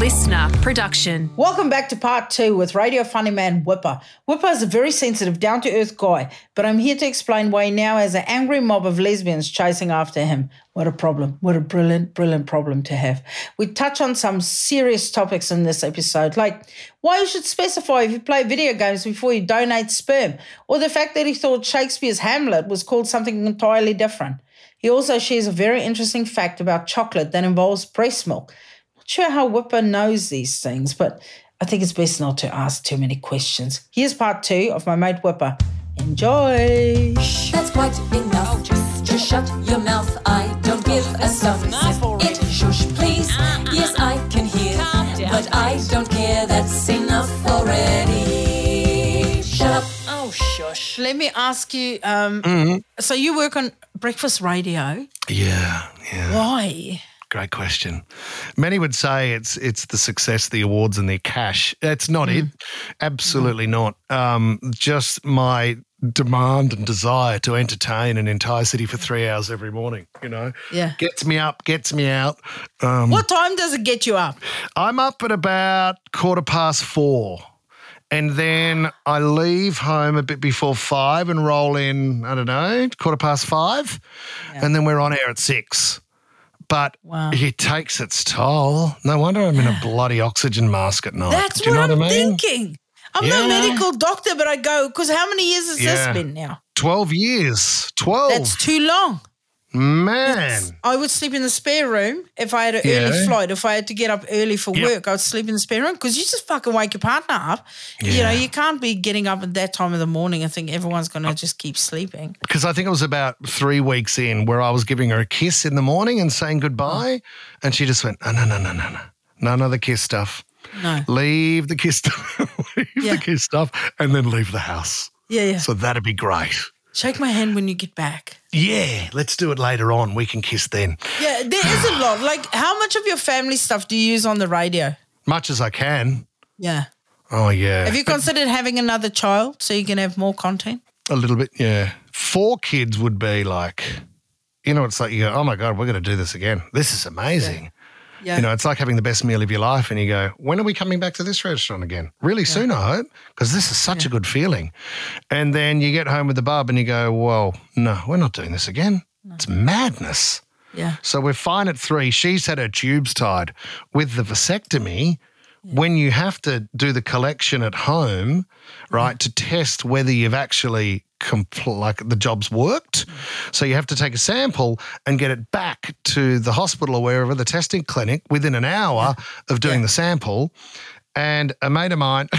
listener production. Welcome back to part two with radio funny man Wippa. Wippa is a very sensitive, down to earth guy, but I'm here to explain why now has an angry mob of lesbians chasing after him. What a problem. What a brilliant, brilliant problem to have. We touch on some serious topics in this episode, like why you should specify if you play video games before you donate sperm, or the fact that he thought Shakespeare's Hamlet was called something entirely different. He also shares a very interesting fact about chocolate that involves breast milk. Not sure how Wippa knows these things, but I think it's best not to ask too many questions. Here's part two of my mate Wippa. Enjoy. That's quite enough. just, just shut your mouth. I don't give a stuff. Zip it, shush, please. Yes, I can hear, but I don't care. That's enough already. Shut up. Oh, shush. Let me ask you. Um, So you work on breakfast radio. Yeah, yeah. Why? Great question. Many would say it's it's the success, the awards, and the cash. That's not it. Absolutely not. Um, just my demand and desire to entertain an entire city for three hours every morning. You know, Yeah. gets me up, gets me out. Um, What time does it get you up? I'm up at about quarter past four. And then I leave home a bit before five and roll in, I don't know, quarter past five. And then we're on air at six. But Wow. it takes its toll. No wonder I'm in a bloody oxygen mask at night. That's Do you what I'm I mean? thinking. I'm no Yeah. medical doctor, but I go, because how many years has Yeah. this been now? 12 years. 12. That's too long. Man. I would sleep in the spare room if I had an early flight. If I had to get up early for Yep. work, I would sleep in the spare room because you just fucking wake your partner up. You know, you can't be getting up at that time of the morning. I think everyone's going to just keep sleeping. because I think it was about three weeks in where I was giving her a kiss in the morning and saying goodbye. And she just went, oh, no, no, no, no, no. None of the kiss stuff. No. Leave the kiss stuff. leave Yeah. the kiss stuff and then leave the house. Yeah, yeah. So that'd be great. Shake my hand when you get back. Yeah, let's do it later on. We can kiss then. Yeah, there is a lot. Like, how much of your family stuff do you use on the radio? Much as I can. Yeah. Oh, yeah. Have you considered having another child so you can have more content? a little bit, yeah. Four kids would be like, you know, it's like you go, oh my God, we're going to do this again. This is amazing. Yeah. You know, it's like having the best meal of your life, and you go, when are we coming back to this restaurant again? Really soon, I hope, because this is such a good feeling. And then you get home with the bub and you go, well, no, we're not doing this again. It's madness. yeah. So we're fine at three. She's had her tubes tied. With the vasectomy, when you have to do the collection at home, mm-hmm. right, to test whether you've actually compl- like the job's worked. Mm-hmm. So you have to take a sample and get it back to the hospital or wherever the testing clinic within an hour of doing the sample. And a mate of mine.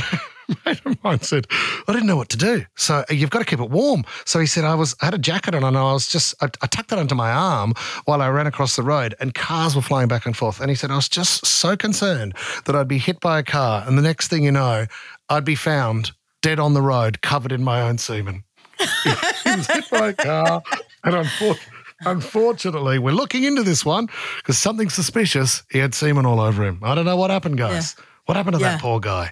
mate of mine said, I didn't know what to do. So uh, you've got to keep it warm. So he said, I was I had a jacket on and I was just I, I tucked it under my arm while I ran across the road and cars were flying back and forth. And he said, I was just so concerned that I'd be hit by a car and the next thing you know, I'd be found dead on the road, covered in my own semen. he was hit by a car and unfortunately Unfortunately, we're looking into this one because something suspicious. He had semen all over him. I don't know what happened, guys. What happened to Yeah. that poor guy?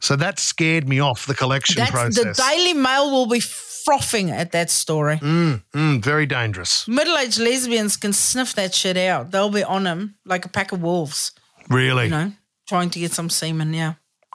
So that scared me off the collection That's process. the Daily Mail will be frothing at that story. Mm, very dangerous. Middle-aged lesbians can sniff that shit out. They'll be on him like a pack of wolves, Really? you know, trying to get some semen. Yeah.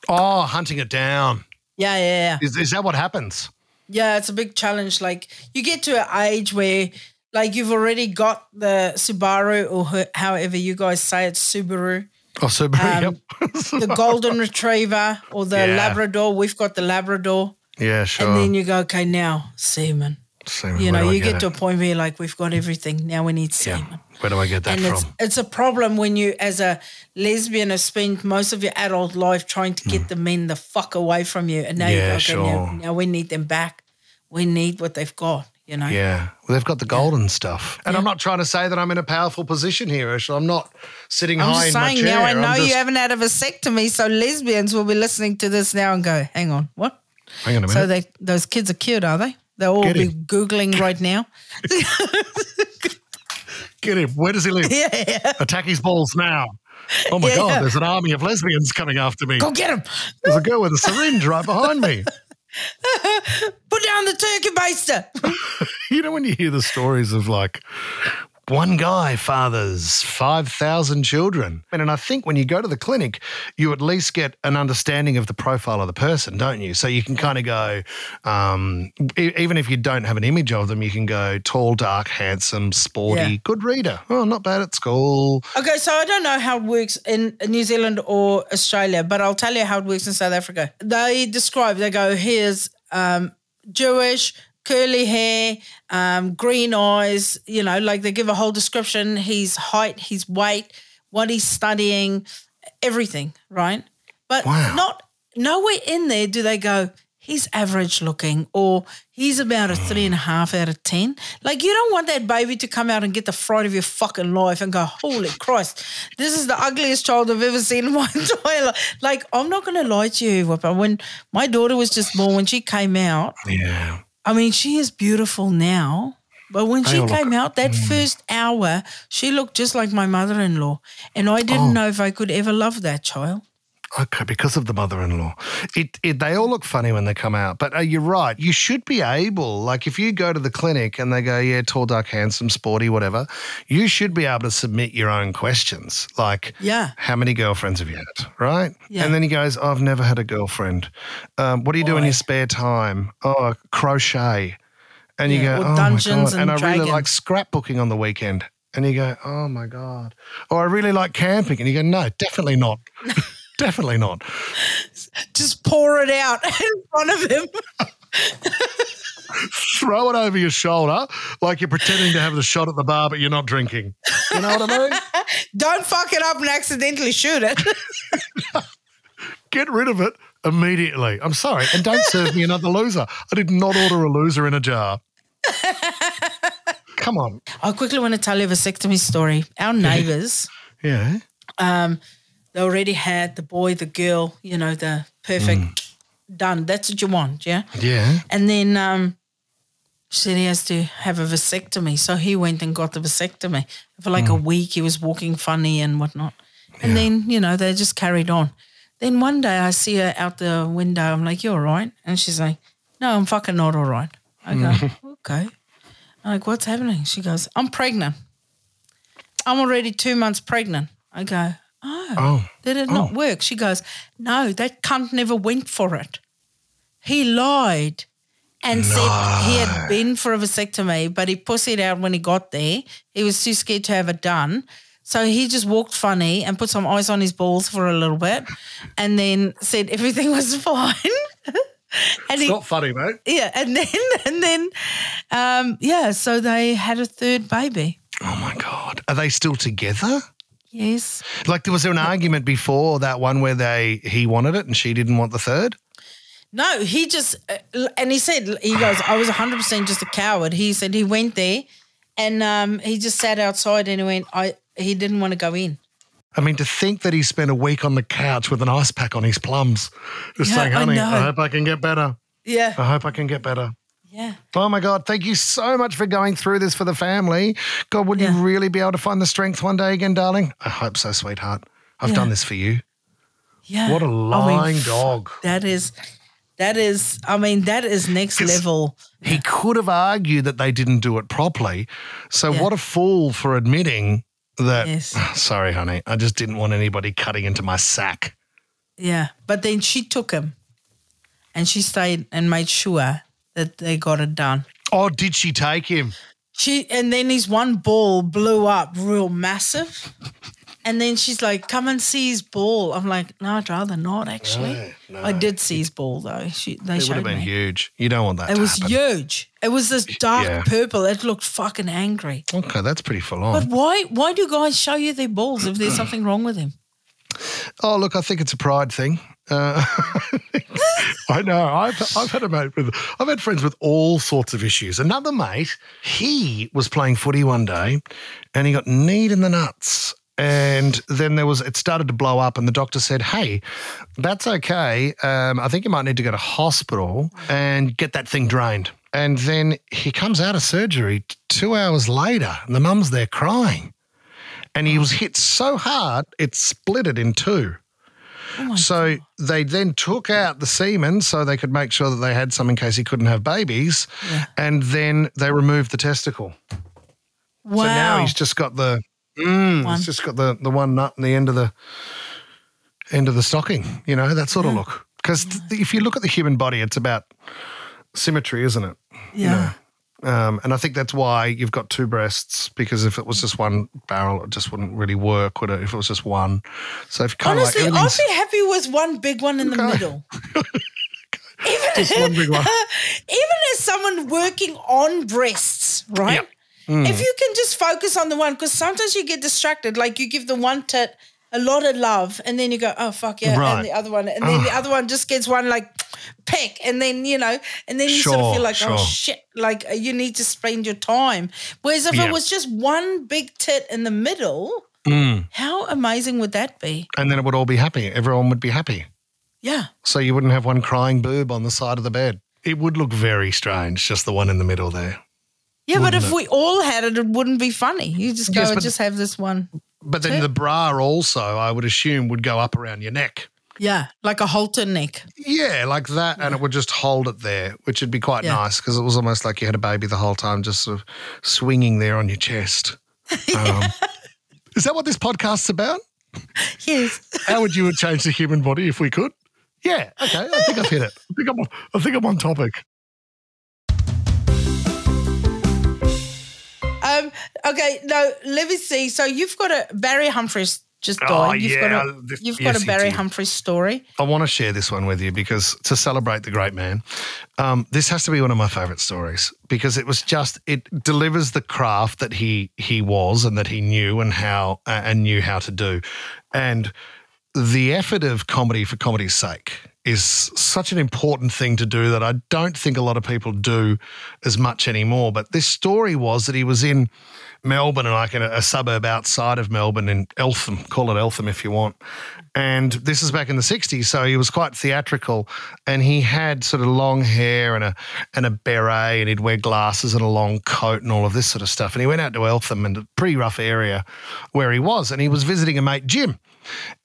Oh, hunting it down. Yeah, yeah, yeah. Is, is that what happens? Yeah, it's a big challenge. Like you get to an age where like you've already got the Subaru or however you guys say it, Subaru, Oh. Um, the golden retriever or the Yeah. Labrador. We've got the Labrador. yeah, sure. And then you go, okay, now semen. Semen, You know, you get to a point where you're like, we've got everything. Now we need semen. Yeah. Where do I get that and it's from? it's a problem when you, as a lesbian, have spent most of your adult life trying to get the men the fuck away from you, and now. Yeah, you go, okay, now, sure. now we need them back. We need what they've got. You know. Yeah, well, they've got the golden stuff. And I'm not trying to say that I'm in a powerful position here, Urzila. I'm not sitting I'm high just in my saying chair. now I know you haven't had a vasectomy, so lesbians will be listening to this now and go, hang on, what? Hang on a minute. So they those kids are cute, are they? They'll all Get be him. Googling right now. Get him. Where does he live? yeah, yeah. Attack his balls now. Oh my Yeah, God, yeah. there's an army of lesbians coming after me. Go get him. There's a girl with a syringe right behind me. Put down the turkey baster. You know, when you hear the stories of like One guy fathers 5,000 children. And I think when you go to the clinic, you at least get an understanding of the profile of the person, don't you? So you can kind of go, um, e- even if you don't have an image of them, you can go tall, dark, handsome, sporty, Yeah. good reader. Oh, not bad at school. Okay, so I don't know how it works in New Zealand or Australia, but I'll tell you how it works in South Africa. They describe, they go, here's um, Jewish, curly hair, um, green eyes, you know, like they give a whole description, his height, his weight, what he's studying, everything, right? But Wow. not nowhere in there do they go, he's average looking or he's about a three and a half out of 10. Like, you don't want that baby to come out and get the fright of your fucking life and go, holy Christ, this is the ugliest child I've ever seen in my entire life. Like, I'm not going to lie to you, Wippa. When my daughter was just born, when she came out, Yeah. I mean, she is beautiful now. But when she came out, that mm. first hour, she looked just like my mother in law. And I didn't oh. know if I could ever love that child. Okay, because of the mother-in-law, it, it they all look funny when they come out. But uh, you're right. You should be able, like, if you go to the clinic and they go, "Yeah, tall, dark, handsome, sporty, whatever," you should be able to submit your own questions, like, Yeah. how many girlfriends have you had?" Right? Yeah. And then he goes, oh, "I've never had a girlfriend. Um, what do you do in your spare time? Oh, crochet." And you go, or "Oh Dungeons my god!" And, and I really like scrapbooking on the weekend. And you go, "Oh my god!" Or I really like camping. And you go, "No, definitely not." Definitely not. Just pour it out in front of him. throw it over your shoulder like you're pretending to have the shot at the bar, but you're not drinking. You know what I mean? Don't fuck it up and accidentally shoot it. Get rid of it immediately. I'm sorry. And don't serve me another loser. I did not order a loser in a jar. Come on. I quickly want to tell you a vasectomy story. Our neighbors, Yeah. um, they already had the boy, the girl, you know, the perfect mm. done. That's what you want, yeah? Yeah. And then um, she said he has to have a vasectomy. So he went and got the vasectomy. For like a mm. week, he was walking funny and whatnot. And then, you know, they just carried on. Then one day I see her out the window. I'm like, "You're all right? And she's like, no, I'm fucking not all right. I go, mm. okay. I'm like, what's happening? She goes, I'm pregnant. I'm already two months pregnant. I go, oh, Oh. did it not work? She goes, no, that cunt never went for it. He lied and said he had been for a vasectomy, but he pussied out when he got there. He was too scared to have it done. So he just walked funny and put some ice on his balls for a little bit and then said everything was fine. and he, Not funny, mate. yeah, and then and then um, yeah, so they had a third baby. Oh my God. Are they still together? Yes. Like, there was there an argument before that one where they he wanted it and she didn't want the third? No, he just uh, and he said he goes, I was 100% just a coward. He said he went there and um, he just sat outside and he went I he didn't want to go in. I mean, to think that he spent a week on the couch with an ice pack on his plums, just Yeah, saying, honey, know. I hope I can get better. Yeah. I hope I can get better. Yeah. Oh my God, thank you so much for going through this for the family. God, will Yeah. you really be able to find the strength one day again, darling? I hope so, sweetheart. I've Yeah. done this for you. Yeah. What a mean, lying f- dog. That is that is I mean that is next level. He could have argued that they didn't do it properly. So, Yeah. what a fool for admitting that, Yes. sorry, honey, I just didn't want anybody cutting into my sack. Yeah. But then she took him and she stayed and made sure that they got it done. Oh, did she take him? She and then his one ball blew up real massive. And then she's like, "Come and see his ball." I'm like, "No, I'd rather not." Actually, No, I did see his ball though. She they It would have been me. huge. You don't want that It was happen. huge. It was this dark Yeah. purple. It looked fucking angry. Okay, that's pretty full on. But why? Why do guys show you their balls if there's something wrong with them? Oh, look, I think it's a pride thing. Uh, I know. I've I've had a mate with I've had friends with all sorts of issues. Another mate, he was playing footy one day, and he got kneed in the nuts. And then there was it started to blow up, and the doctor said, "Hey, that's okay. Um, I think you might need to go to hospital and get that thing drained." And then he comes out of surgery two hours later, and the mum's there crying, and he was hit so hard it split it in two. Oh So they then took out the semen so they could make sure that they had some in case he couldn't have babies. And then they removed the testicle. Wow. So now he's just got the mm, he's just got the the one nut in the end of the end of the stocking. You know that sort of look. Because if you look at the human body, it's about symmetry, isn't it? yeah. Um, and I think that's why you've got two breasts. Because if it was just one barrel, it just wouldn't really work, would it? If it was just one. So if kind Honestly, of like I'd be happy with one big one in the middle. even, Just one big one. even as someone working on breasts, right? Mm. If you can just focus on the one, because sometimes you get distracted. Like you give the one tit a lot of love, and then you go, "Oh fuck yeah," Right. and the other one, and then the other one just gets one like peck, and then you know, and then you sort of feel like, "Oh shit!" Like uh, you need to spend your time. Whereas if Yeah. it was just one big tit in the middle, Mm. how amazing would that be? and then it would all be happy. Everyone would be happy. Yeah. So you wouldn't have one crying boob on the side of the bed. It would look very strange, just the one in the middle there. Yeah, but if it? we all had it, it wouldn't be funny. You just go Yes, and just have this one. But then That's the bra also, I would assume, would go up around your neck. Yeah, like a halter neck. Yeah, like that, and it would just hold it there, which would be quite Yeah. nice because it was almost like you had a baby the whole time, just sort of swinging there on your chest. Um, is that what this podcast's about? Yes. How would you change the human body if we could? Yeah, okay, I think I've hit it. I think I'm, I think I'm on topic. Um. Okay. No. Let me see. So you've got a Barry Humphries just died. Oh, you've yeah, Got a, you've yes, got a Barry. Humphries story. I want to share this one with you because to celebrate the great man, um, this has to be one of my favorite stories because it was just it delivers the craft that he he was and that he knew and how uh, and knew how to do, and the effort of comedy for comedy's sake is such an important thing to do that I don't think a lot of people do as much anymore. But this story was that he was in Melbourne and like in a, a suburb outside of Melbourne in Eltham, call it Eltham if you want. And this is back in the 60s, so he was quite theatrical and he had sort of long hair and a and a beret and he'd wear glasses and a long coat and all of this sort of stuff. And he went out to Eltham and a pretty rough area where he was and he was visiting a mate Jim.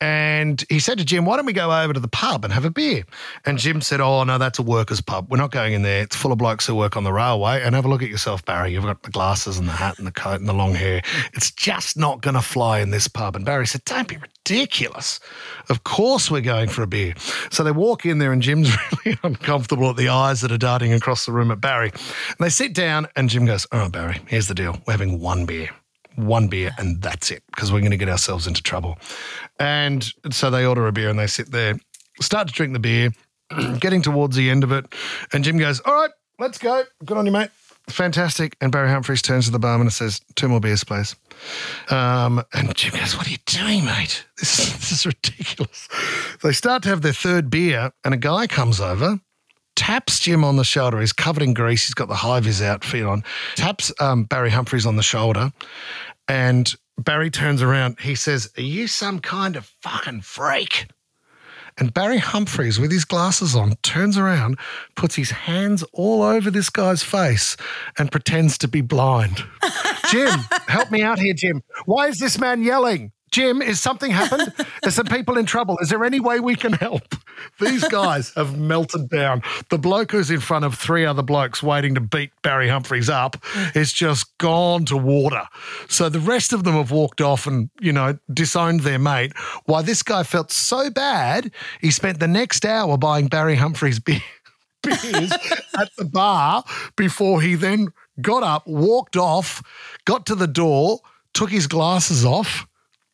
And he said to Jim, Why don't we go over to the pub and have a beer? And Jim said, Oh, no, that's a workers' pub. We're not going in there. It's full of blokes who work on the railway. And have a look at yourself, Barry. You've got the glasses and the hat and the coat and the long hair. It's just not going to fly in this pub. And Barry said, Don't be ridiculous. Of course we're going for a beer. So they walk in there, and Jim's really uncomfortable at the eyes that are darting across the room at Barry. And they sit down, and Jim goes, All right, Barry, here's the deal. We're having one beer one beer and that's it because we're going to get ourselves into trouble. And so they order a beer and they sit there, start to drink the beer, getting towards the end of it. And Jim goes, All right, let's go. Good on you, mate. Fantastic. And Barry Humphries turns to the barman and says, Two more beers, please. Um, and Jim goes, What are you doing, mate? This is, this is ridiculous. They start to have their third beer, and a guy comes over taps Jim on the shoulder. He's covered in grease. He's got the high vis outfit on. Taps um, Barry Humphries on the shoulder, and Barry turns around. He says, "Are you some kind of fucking freak?" And Barry Humphries, with his glasses on, turns around, puts his hands all over this guy's face, and pretends to be blind. Jim, help me out here, Jim. Why is this man yelling? Jim, is something happened? There's some people in trouble. Is there any way we can help? These guys have melted down. The bloke who's in front of three other blokes waiting to beat Barry Humphries up is just gone to water. So the rest of them have walked off and, you know, disowned their mate. Why this guy felt so bad, he spent the next hour buying Barry Humphries beer beers at the bar before he then got up, walked off, got to the door, took his glasses off,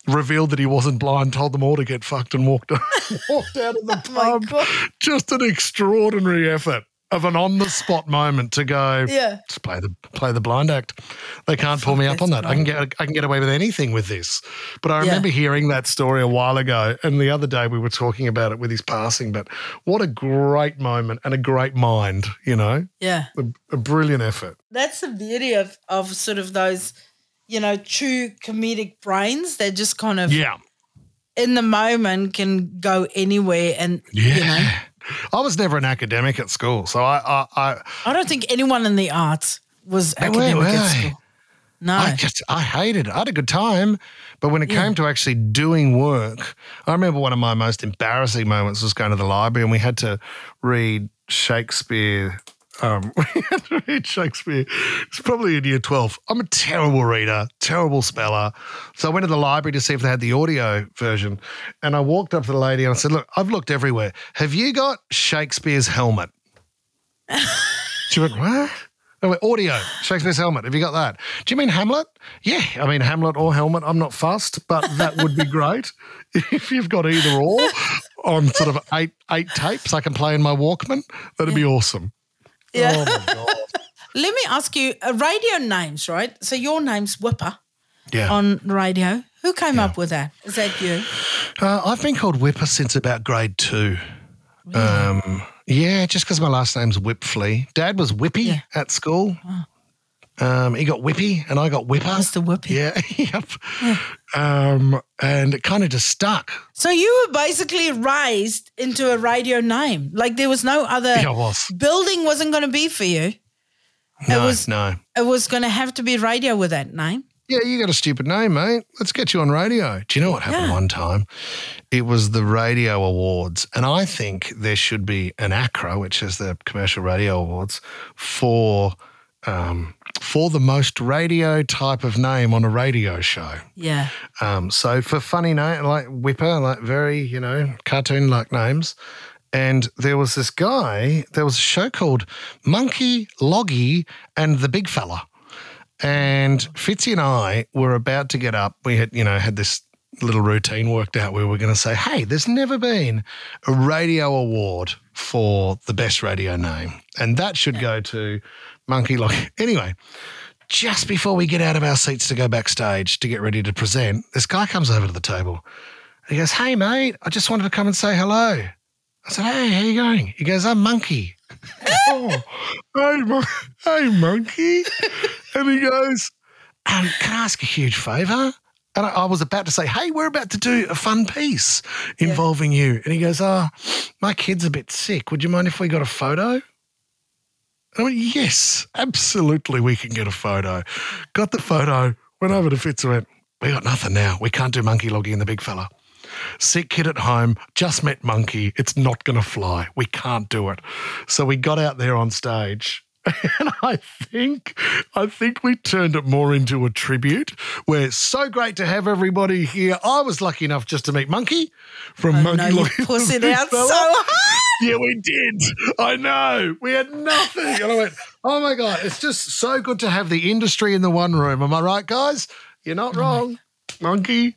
revealed that he wasn't blind, told them all to get fucked, and walked walked out of the oh my pub. God. Just an extraordinary effort of an on the spot moment to go. Yeah. Just play the play the blind act. They can't pull me up on that. I can get I can get away with anything with this. But I Yeah. remember hearing that story a while ago, and the other day we were talking about it with his passing. But what a great moment and a great mind, you know, Yeah. a, a brilliant effort. That's the beauty of of sort of those, you know, true comedic brains. They're just kind of Yeah, in the moment can go anywhere, and yeah. you know, I was never an academic at school, so I I I, I don't think anyone in the arts was academic were, at were they? school. No. I just I hated it. I had a good time, but when it came to actually doing work, I remember one of my most embarrassing moments was going to the library and we had to read Shakespeare Um, we had to read Shakespeare. It's probably in year 12. I'm a terrible reader, terrible speller. So I went to the library to see if they had the audio version. And I walked up to the lady and I said, Look, I've looked everywhere. Have you got Shakespeare's helmet? she went, What? I went, audio, Shakespeare's helmet. Have you got that? Do you mean Hamlet? Yeah, I mean Hamlet or helmet. I'm not fussed, but that would be great if you've got either or on sort of eight eight tapes I can play in my Walkman. That'd be awesome. Yeah. Oh. Let me ask you uh, radio names, right? So your name's Wippa Yeah. on radio. Who came up with that? Is that you? Uh, I've been called Wippa since about grade two. Um, yeah, just because my last name's Wipfli. Dad was Whippy Yeah. at school. Um, he got Whippy and I got Wippa. Mr. Whippy. Yeah, yep. Um, and it kind of just stuck. So you were basically raised into a radio name. Like there was no other Yeah, was. building wasn't going to be for you. No, was- no. It was going to have to be radio with that name. Yeah, you got a stupid name, mate. Let's get you on radio. Do you know what happened Yeah. one time? It was the Radio Awards. And I think there should be an ACRA, which is the Commercial Radio Awards, for um, for the most radio type of name on a radio show. Yeah. Um, so for funny name like Wippa, like very, you know, cartoon like names. And there was this guy, there was a show called Monkey, Loggy, and the Big Fella. And Fitzy and I were about to get up. We had, you know, had this little routine worked out where we're going to say, hey, there's never been a radio award for the best radio name. And that should go to Monkey Loggy. Anyway, just before we get out of our seats to go backstage to get ready to present, this guy comes over to the table. He goes, Hey, mate, I just wanted to come and say hello. I said, Hey, how you going? He goes, I'm Monkey. oh, hey, mon- hey, Monkey. and he goes, um, Can I ask a huge favour? And I, I was about to say, Hey, we're about to do a fun piece involving you. And he goes, Oh, my kid's a bit sick. Would you mind if we got a photo? I went, yes, absolutely, we can get a photo. Got the photo, went over to Fitz and went, we got nothing now. We can't do monkey logging in the big fella. Sick kid at home, just met monkey. It's not going to fly. We can't do it. So we got out there on stage. And I think, I think we turned it more into a tribute. Where it's so great to have everybody here. I was lucky enough just to meet Monkey from Monkey no, you Logging in the pussied Big out Fella. so hard. Yeah, we did. I know. We had nothing. And I went, oh my God, it's just so good to have the industry in the one room. Am I right, guys? You're not wrong. Monkey,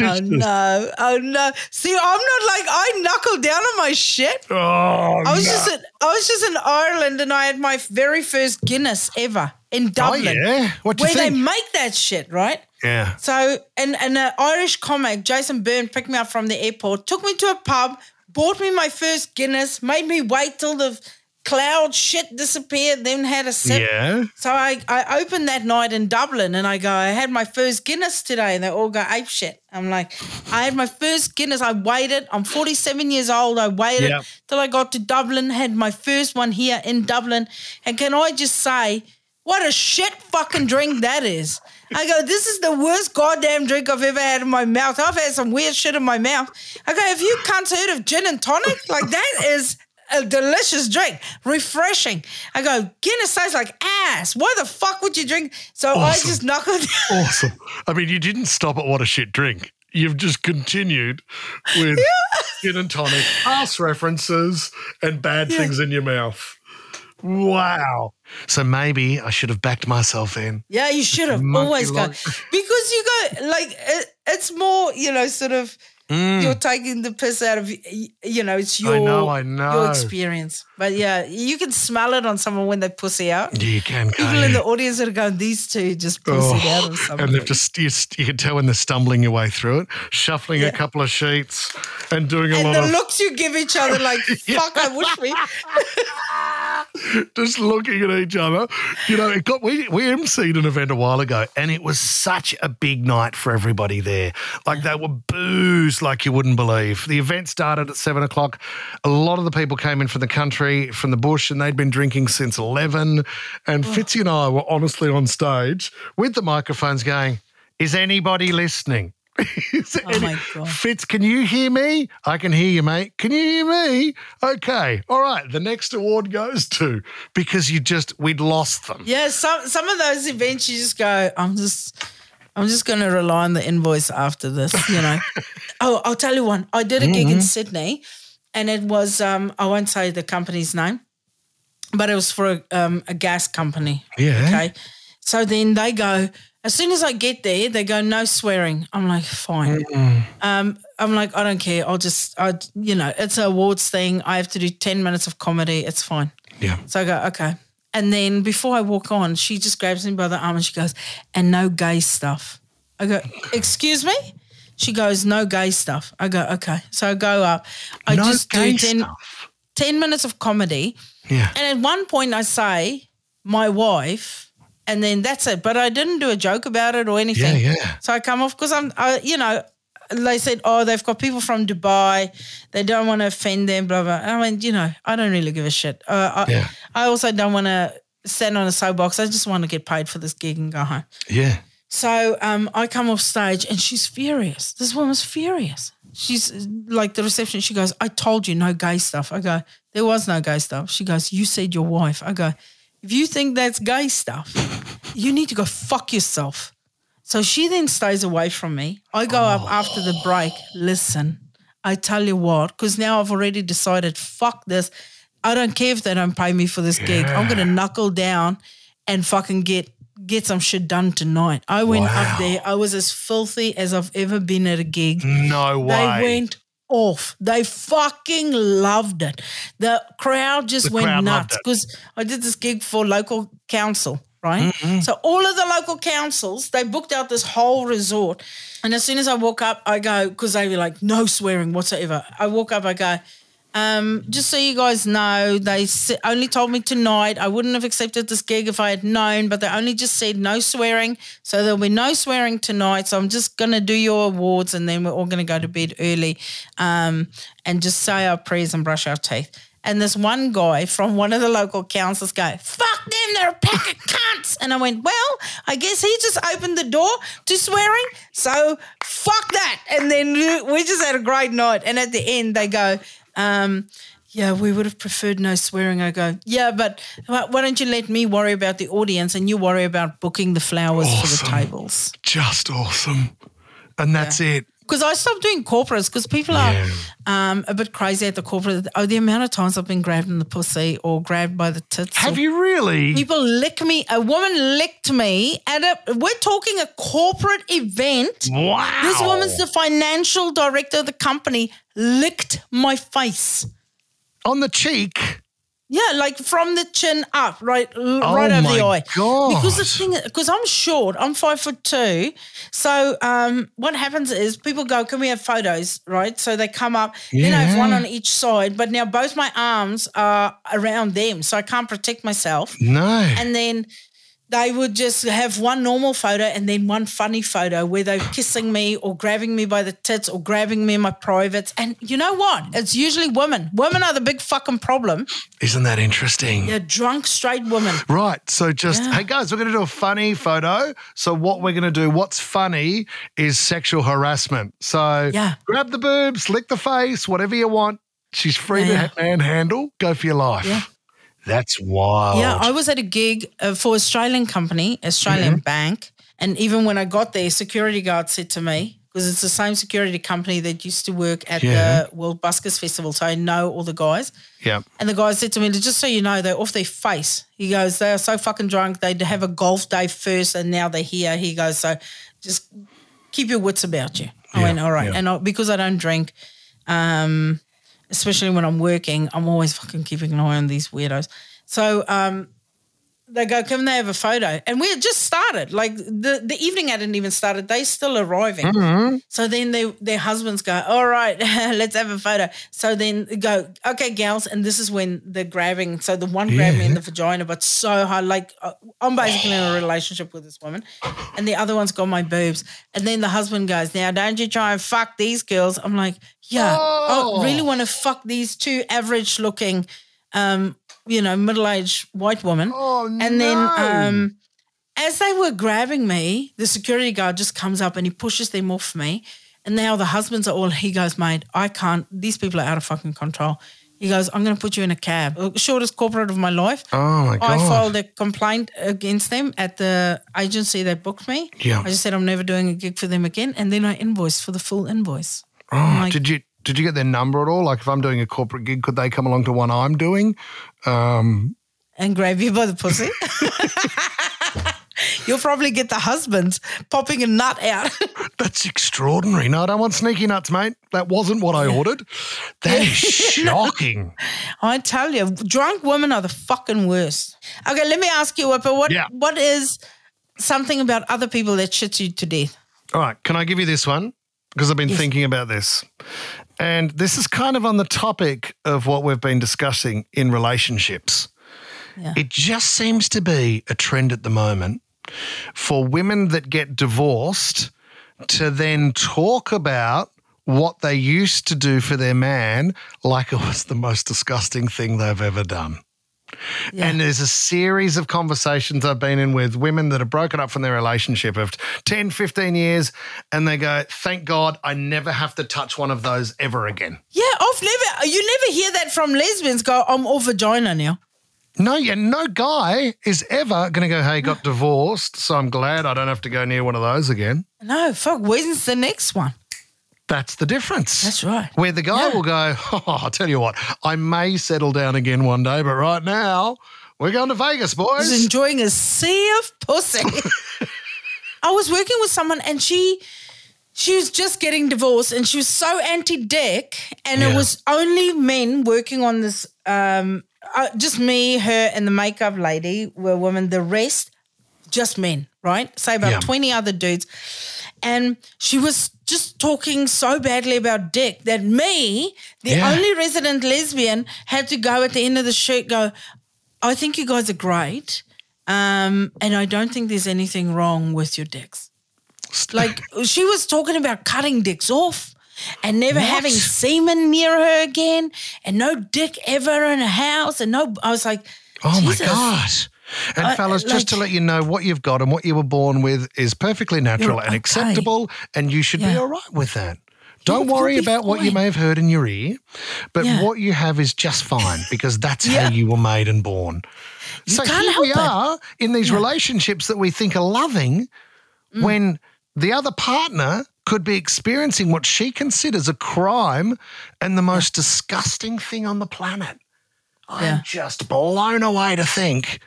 you Oh no! Oh no! See, I'm not like I knuckle down on my shit. Oh, I was no. just in, I was just in Ireland and I had my very first Guinness ever in Oh, Dublin. yeah? What where they make that shit, right? yeah. So, and and an Irish comic, Jason Byrne, picked me up from the airport, took me to a pub, bought me my first Guinness, made me wait till the cloud shit disappeared, then had a sip. Yeah. So I, I opened that night in Dublin and I go, I had my first Guinness today. And they all go ape shit. I'm like, I had my first Guinness. I waited. I'm 47 years old. I waited till I got to Dublin, had my first one here in Dublin. And can I just say, what a shit fucking drink that is. I go, this is the worst goddamn drink I've ever had in my mouth. I've had some weird shit in my mouth. I go, have you cunts heard of gin and tonic? Like that is a delicious drink, refreshing. I go, Guinness tastes like ass. Why the fuck would you drink? So I Awesome. just knuckled down. Awesome. I mean, you didn't stop at what a shit drink. You've just continued with gin and tonic, ass references, and bad things in your mouth. Wow. So maybe I should have backed myself in. Yeah, you should have always gone because you go like it, it's more, you know, sort of. You're taking the piss out of you know. It's your Mm. know, I know. your experience, but yeah, you can smell it on someone when they pussy out. Yeah, You can, People in the audience are going, these two just pussied oh, out or something. Oh, and they've just you, you can tell when they're stumbling your way through it, shuffling a couple of sheets and doing a and lot the of looks you give each other, like fuck, I wish we. just looking at each other. You know, it got we we emceed an event a while ago, and it was such a big night for everybody there. Like they were boozed like you wouldn't believe. The event started at seven o'clock. A lot of the people came in from the country, from the bush, and they'd been drinking since eleven. And oh. Fitzy and I were honestly on stage with the microphones, going, "Is anybody listening?" Is Oh any- my God. Fitz, can you hear me? I can hear you, mate. Can you hear me? Okay. All right. The next award goes to because you just we'd lost them. Yeah, some some of those events you just go, I'm just I'm just gonna rely on the invoice after this, you know. oh, I'll tell you one. I did a gig in mm-hmm. Sydney and it was um I won't say the company's name, but it was for a, um, a gas company. Yeah. Okay. So then they go, as soon as I get there, they go, no swearing. I'm like, fine. Um, I'm like, I don't care. I'll just, I, you know, it's an awards thing. I have to do 10 minutes of comedy. It's fine. Yeah. So I go, okay. And then before I walk on, she just grabs me by the arm and she goes, and no gay stuff. I go, excuse me? She goes, no gay stuff. I go, okay. So I go up. I no just gay do 10, stuff. 10 minutes of comedy. Yeah. And at one point, I say, my wife, and then that's it. But I didn't do a joke about it or anything. Yeah, yeah. So I come off because I'm, I, you know, they said, oh, they've got people from Dubai. They don't want to offend them, blah, blah. I mean, you know, I don't really give a shit. Uh, I, Yeah. I also don't want to stand on a soapbox. I just want to get paid for this gig and go home. Yeah. So um, I come off stage and she's furious. This woman's furious. She's like the reception. She goes, I told you no gay stuff. I go, there was no gay stuff. She goes, you said your wife. I go, if you think that's gay stuff, you need to go fuck yourself. So she then stays away from me. I go up after the break. Listen, I tell you what, because now I've already decided, fuck this. I don't care if they don't pay me for this gig. I'm gonna knuckle down and fucking get get some shit done tonight. I went Wow. up there. I was as filthy as I've ever been at a gig. No way. They went off. They fucking loved it. The crowd just The went crowd nuts because I did this gig for local council, right? Mm-hmm. So all of the local councils, they booked out this whole resort. And as soon as I walk up, I go, because they were like, no swearing whatsoever. I walk up, I go, um, just so you guys know, they only told me tonight. I wouldn't have accepted this gig if I had known, but they only just said no swearing. So there'll be no swearing tonight. So I'm just going to do your awards and then we're all going to go to bed early um, and just say our prayers and brush our teeth. And this one guy from one of the local councils go, fuck them, they're a pack of cunts. And I went, well, I guess he just opened the door to swearing. So fuck that. And then we just had a great night. And at the end, they go, um, yeah, we would have preferred no swearing. I go, yeah, but why why don't you let me worry about the audience and you worry about booking the flowers for the tables? Just awesome. And that's it. Because I stopped doing corporates because people are um, a bit crazy at the corporate. Oh, the amount of times I've been grabbed in the pussy or grabbed by the tits. Have you really? People lick me. A woman licked me at a. We're talking a corporate event. Wow. This woman's the financial director of the company. Licked my face. on the cheek. Yeah, like from the chin up, right, l- right over the Oh eye. Because the God. thing, because I'm short, I'm five foot two. So um, what happens is people go, "Can we have photos?" Right? So they come up. Then I have one on each side, but now both my arms are around them, so I can't protect myself. No. And then they would just have one normal photo and then one funny photo where they're kissing me or grabbing me by the tits or grabbing me in my privates. And you know what? It's usually women. Women are the big fucking problem. Isn't that interesting? They're drunk, straight women. Right. So just, Yeah. hey guys, we're going to do a funny photo. So what we're going to do, what's funny is sexual harassment. So Yeah. grab the boobs, lick the face, whatever you want. She's free Yeah, to manhandle. Go for your life. Yeah. That's wild. Yeah, I was at a gig uh, for Australian company, Australian Bank, and even when I got there, security guard said to me because it's the same security company that used to work at Yeah. the World Buskers Festival, so I know all the guys. yeah. And the guy said to me, just so you know, they're off their face. He goes, they are so fucking drunk. They'd have a golf day first, and now they're here. He goes, so just keep your wits about you. I Yeah, went, all right. yeah. And I, because I don't drink, um, especially when I'm working, I'm always fucking keeping an eye on these weirdos. So um, they go, can they have a photo? And we had just started. Like the, the evening hadn't even started. They still arriving. Mm-hmm. So then they, their husbands go, all right, let's have a photo. So then go, okay, gals. And this is when they're grabbing. So the one grabbed me in the vagina, but so hard. Like uh, I'm basically in a relationship with this woman. And the other one's got my boobs. And then the husband goes, now don't you try and fuck these girls. I'm like, yeah, Oh. I really want to fuck these two average looking, um, you know, middle aged white woman. Oh, And then um, as they were grabbing me, the security guard just comes up and he pushes them off me. And now the husbands are all, he goes, mate, I can't, these people are out of fucking control. He goes, I'm going to put you in a cab. Uh, Shortest corporate of my life. Oh my God. I filed a complaint against them at the agency that booked me. Yeah. I just said I'm never doing a gig for them again. And then I invoiced for the full invoice. Oh, like- did you did you get their number at all? Like if I'm doing a corporate gig, could they come along to one I'm doing? Um, and grab you by the pussy. You'll probably get the husbands popping a nut out. that's extraordinary. No, I don't want sneaky nuts, mate. That wasn't what I ordered. That is shocking. I tell you, drunk women are the fucking worst. Okay, let me ask you, Wippa, what Yeah. what is something about other people that shits you to death? All right, can I give you this one? Because I've been Yes. thinking about this. And this is kind of on the topic of what we've been discussing in relationships. Yeah. It just seems to be a trend at the moment for women that get divorced to then talk about what they used to do for their man like it was the most disgusting thing they've ever done. Yeah. And there's a series of conversations I've been in with women that have broken up from their relationship of 10, 15 years, and they go, Thank God I never have to touch one of those ever again. Yeah, I've never you never hear that from lesbians go, I'm all vagina now. No, yeah, no guy is ever going to go, Hey, got divorced, so I'm glad I don't have to go near one of those again. No, fuck, when's the next one? That's the difference. That's right. Where the guy Yeah. will go, oh, I'll tell you what, I may settle down again one day, but right now, we're going to Vegas, boys. Is enjoying a sea of pussy. I was working with someone and she she was just getting divorced and she was so anti-dick and it was only men working on this um uh, just me her and the makeup lady were women the rest just men right say about Yeah. 20 other dudes and she was just talking so badly about dick that me the Yeah. only resident lesbian had to go at the end of the shoot go i think you guys are great um, and i don't think there's anything wrong with your dicks like she was talking about cutting dicks off and never What? having semen near her again and no dick ever in a house and no I was like Oh Jesus. my God. And I- fellas, just to let you know, what you've got and what you were born with is perfectly natural and okay. acceptable, and you should be all right with that. Don't You'll- worry you'll about what you may have heard in your ear, but Yeah. what you have is just fine because that's Yeah. how you were made and born. so can't here we it. are in these relationships that we think are loving Mm. when the other partner could be experiencing what she considers a crime and the most disgusting thing on the planet. I'm Yeah. just blown away to think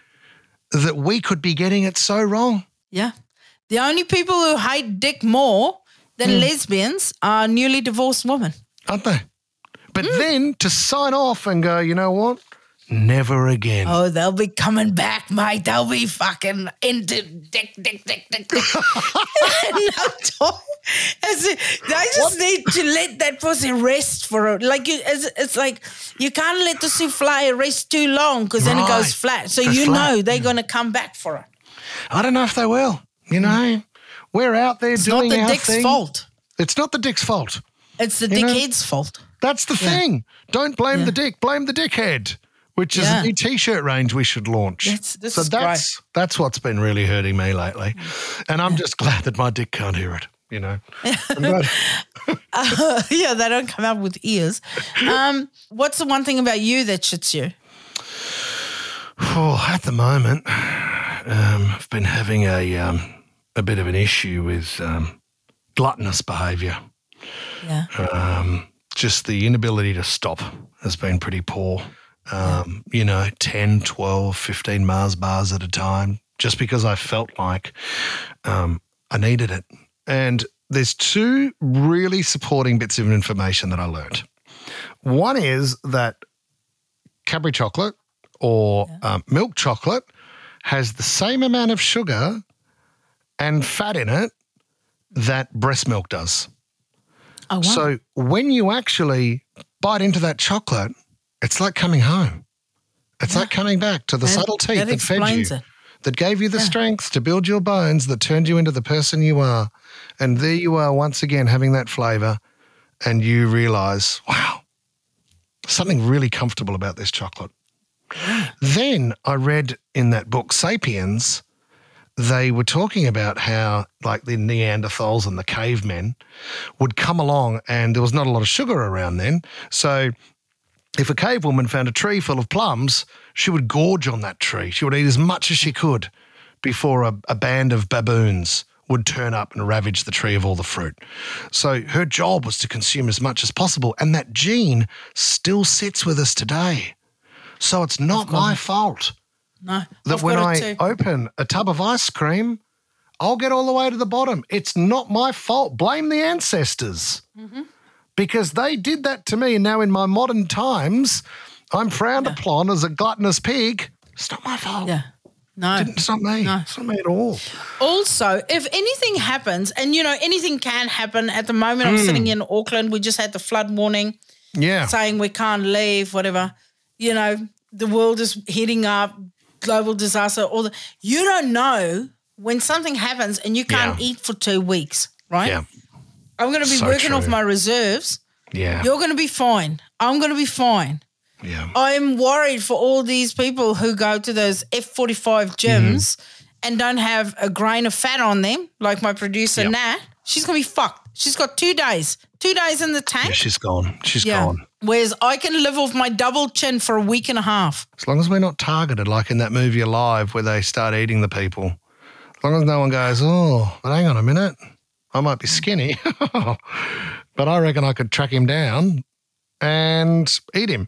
that we could be getting it so wrong. yeah the only people who hate dick more than Hmm. lesbians are newly divorced women Aren't they? But Hmm. then to sign off and go, you know what? Never again. oh they'll be coming back mate they'll be fucking into dick dick dick dick dick no time. As just need to let that pussy rest for a, like you, it's, it's like you can't let the souffle rest too long because then it goes flat. So Goes you flat, know they're mm. going to come back for it. I don't know if they will. You know, mm. we're out there It's doing not the dick's thing. fault. It's not the dick's fault. It's the You know- dickhead's fault. That's the thing. Don't blame Yeah. the dick. Blame the dickhead. Which is Yeah. a new T-shirt range we should launch. That's- so that's that's what's been really hurting me lately, and I'm just glad that my dick can't hear it. You know, I'm yeah, they don't come out with ears. Um, what's the one thing about you that shits you? Oh, at the moment, um, I've been having a um, a bit of an issue with um, gluttonous behaviour. Yeah. Um, just the inability to stop has been pretty poor. Um, You know, 10, 12, 15 Mars bars at a time, just because I felt like um, I needed it. And there's two really supporting bits of information that I learned. One is that Cadbury chocolate or um, milk chocolate has the same amount of sugar and fat in it that breast milk does. Oh, wow. So when you actually bite into that chocolate, it's like coming home. It's like coming back to the That- subtle teeth that that, fed you, it. that gave you the strength to build your bones, that turned you into the person you are. And there you are once again having that flavor, and you realize, wow, something really comfortable about this chocolate. Then I read in that book, Sapiens, they were talking about how, like, the Neanderthals and the cavemen would come along, and there was not a lot of sugar around then. So, if a cave woman found a tree full of plums, she would gorge on that tree. She would eat as much as she could before a, a band of baboons would turn up and ravage the tree of all the fruit. So her job was to consume as much as possible. And that gene still sits with us today. So it's not my fault No. that I've when I open a tub of ice cream, I'll get all the way to the bottom. It's not my fault. Blame the ancestors Mm-hmm. Because they did that to me. And now, in my modern times, I'm frowned upon as a gluttonous pig. It's not my fault. Yeah. No. It's not me. No. It's not me at all. Also, if anything happens, and you know, anything can happen at the moment, I'm hmm. sitting in Auckland, we just had the flood warning Yeah. saying we can't leave, whatever. You know, the world is heating up, global disaster, all the you don't know when something happens and you can't Yeah. eat for two weeks, right? yeah. I'm gonna be So working off my reserves. Yeah. You're gonna be fine. I'm gonna be fine. yeah. I'm worried for all these people who go to those F45 gyms mm-hmm. and don't have a grain of fat on them, like my producer Yep. Nat. She's gonna be fucked. She's got two days, two days in the Yeah, tank. she's gone. She's Yeah. gone. Whereas I can live off my double chin for a week and a half. As long as we're not targeted, like in that movie Alive, where they start eating the people. As long as no one goes, oh, but hang on a minute, I might be skinny, but I reckon I could track him down and eat him.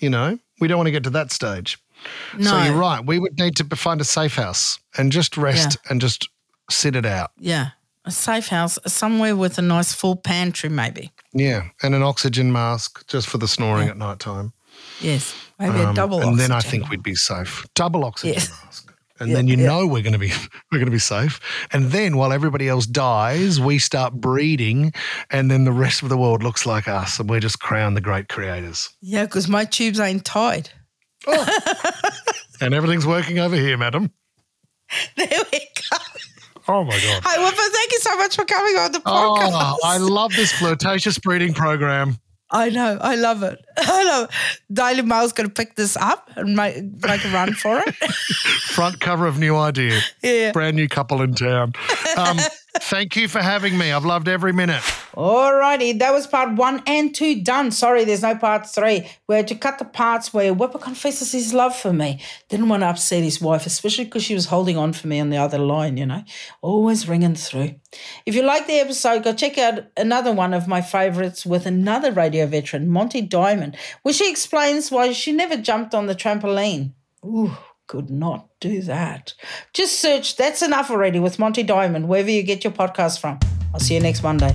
You know, we don't want to get to that stage. No. So you're right. We would need to find a safe house and just rest and just sit it out. Yeah. A safe house, somewhere with a nice full pantry, maybe. Yeah, and an oxygen mask just for the snoring at night time. Yes. Maybe a Um, double and then I think we'd be safe. Double oxygen Yes. mask. And then you yeah. know we're going to be we're going to be safe. And then while everybody else dies, we start breeding, and then the rest of the world looks like us, and we're just crowned the great creators. Yeah, because my tubes ain't tied. Oh. And everything's working over here, madam. There we go. Oh my god! Hi, Wippa. Thank you so much for coming on the oh, podcast. Oh, I love this flirtatious breeding program. I know. I love it. I know. Daily Mail's going to pick this up and make, make a run for it. Front cover of New Idea. Yeah. Brand new couple in town. Um, thank you for having me. I've loved every minute. Alrighty, that was part one and two done. Sorry, there's no part three. We had to cut the parts where Wippa confesses his love for me. Didn't want to upset his wife, especially because she was holding on for me on the other line, you know, always ringing through. If you like the episode, go check out another one of my favorites with another radio veteran, Monty Dimond, where she explains why she never jumped on the trampoline. Ooh, could not do that. Just search That's Enough Already with Monty Dimond, wherever you get your podcast from. I'll see you next Monday.